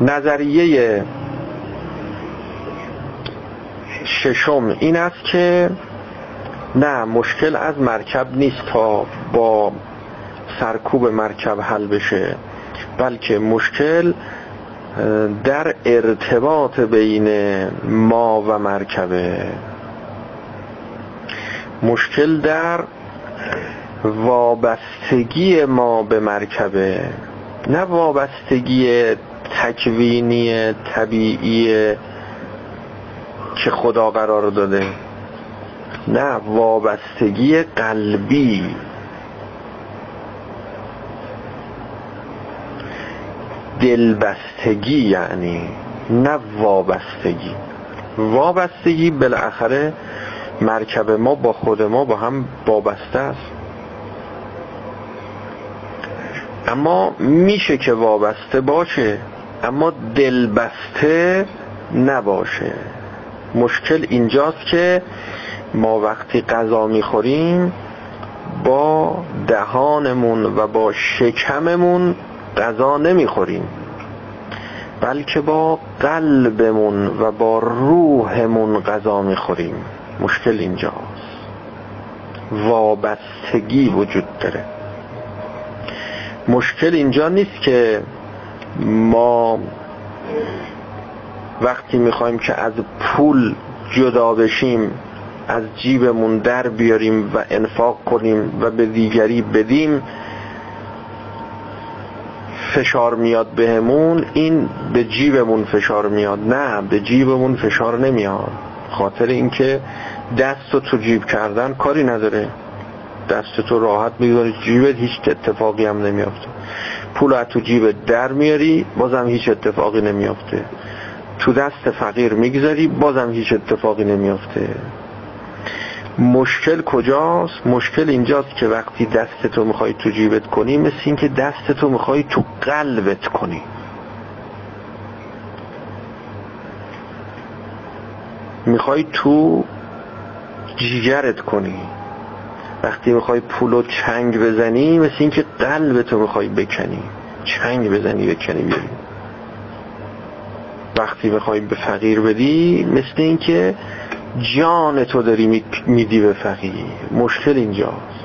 نظریه ششم این است که نه مشکل از مرکب نیست تا با سرکوب مرکب حل بشه بلکه مشکل در ارتباط بین ما و مرکبه. مشکل در وابستگی ما به مرکبه نه وابستگی تکوینی طبیعی که خدا قرار داده. نه وابستگی قلبی. دلبستگی یعنی نه وابستگی. وابستگی بالاخره مرکب ما با خود ما با هم وابسته است. اما میشه که وابسته باشه اما دلبسته نباشه. مشکل اینجاست که ما وقتی غذا می‌خوریم با دهانمون و با شکممون غذا نمی‌خوریم بلکه با قلبمون و با روحمون غذا می‌خوریم. مشکل اینجاست. وابستگی وجود داره. مشکل اینجا نیست که ما وقتی می‌خوایم که از پول جدا بشیم از جیبمون در بیاریم و انفاق کنیم و به دیگری بدیم فشار میاد بهمون این به جیبمون فشار میاد. نه به جیبمون فشار نمیاد. خاطر اینکه دست تو جیب کردن کاری نداره. دست تو راحت می‌ذاری جیبت هیچ اتفاقی هم نمیافته. پول تو جیبت در میاری بازم هیچ اتفاقی نمیافته. تو دست فقیر می‌گذاری بازم هیچ اتفاقی نمیافته. مشکل کجاست؟ مشکل اینجاست که وقتی دست تو می‌خوای تو جیبت کنی مثل این که دست تو می‌خوای تو قلبت کنی. می‌خوای تو جیگرت کنی. وقتی می‌خوای پولو چنگ بزنی مثل اینکه قلبتو می‌خوای بکنی. چنگ بزنی بکنی بیاری وقتی می‌خوای به فقیر بدی مثل اینکه جان تو داری میدی به فقیر. مشکل اینجاست.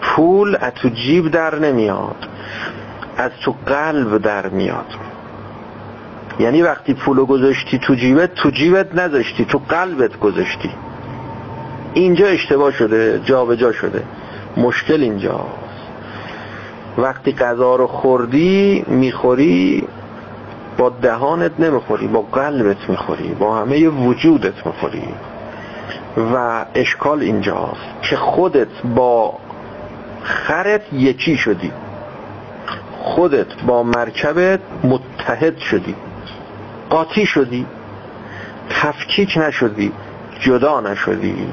پول از تو جیب در نمیاد از تو قلب در میاد. یعنی وقتی پولو گذاشتی تو جیبت تو جیبت نذاشتی تو قلبت گذاشتی. اینجا اشتباه شده جا جا شده. مشکل اینجاست. وقتی غذا رو خوردی می‌خوری با دهانت نمی‌خوری با قلبت می‌خوری با همه وجودت می‌خوری. و اشکال اینجاست که خودت با خرت یکی شدی. خودت با مرکبت متحد شدی. قاطی شدی. تفکیک نشدی. جدا نشدی.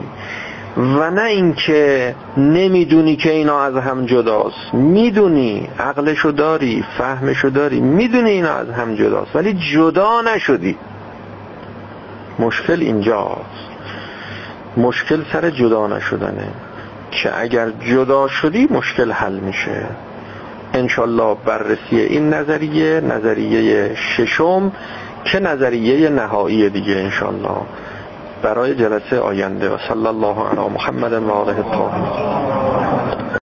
و نه اینکه نمی‌دونی که اینا از هم جداست. می‌دونی عقلشو داری فهمشو داری می‌دونی اینا از هم جداست ولی جدا نشدی. مشکل اینجاست. مشکل سر جدا نشدنه. که اگر جدا شدی مشکل حل میشه. انشالله بررسی این نظریه نظریه ششم که نظریه نهایی دیگه انشالله برای جلسه آینده. و صلی الله علی محمد و آله الطاهرین.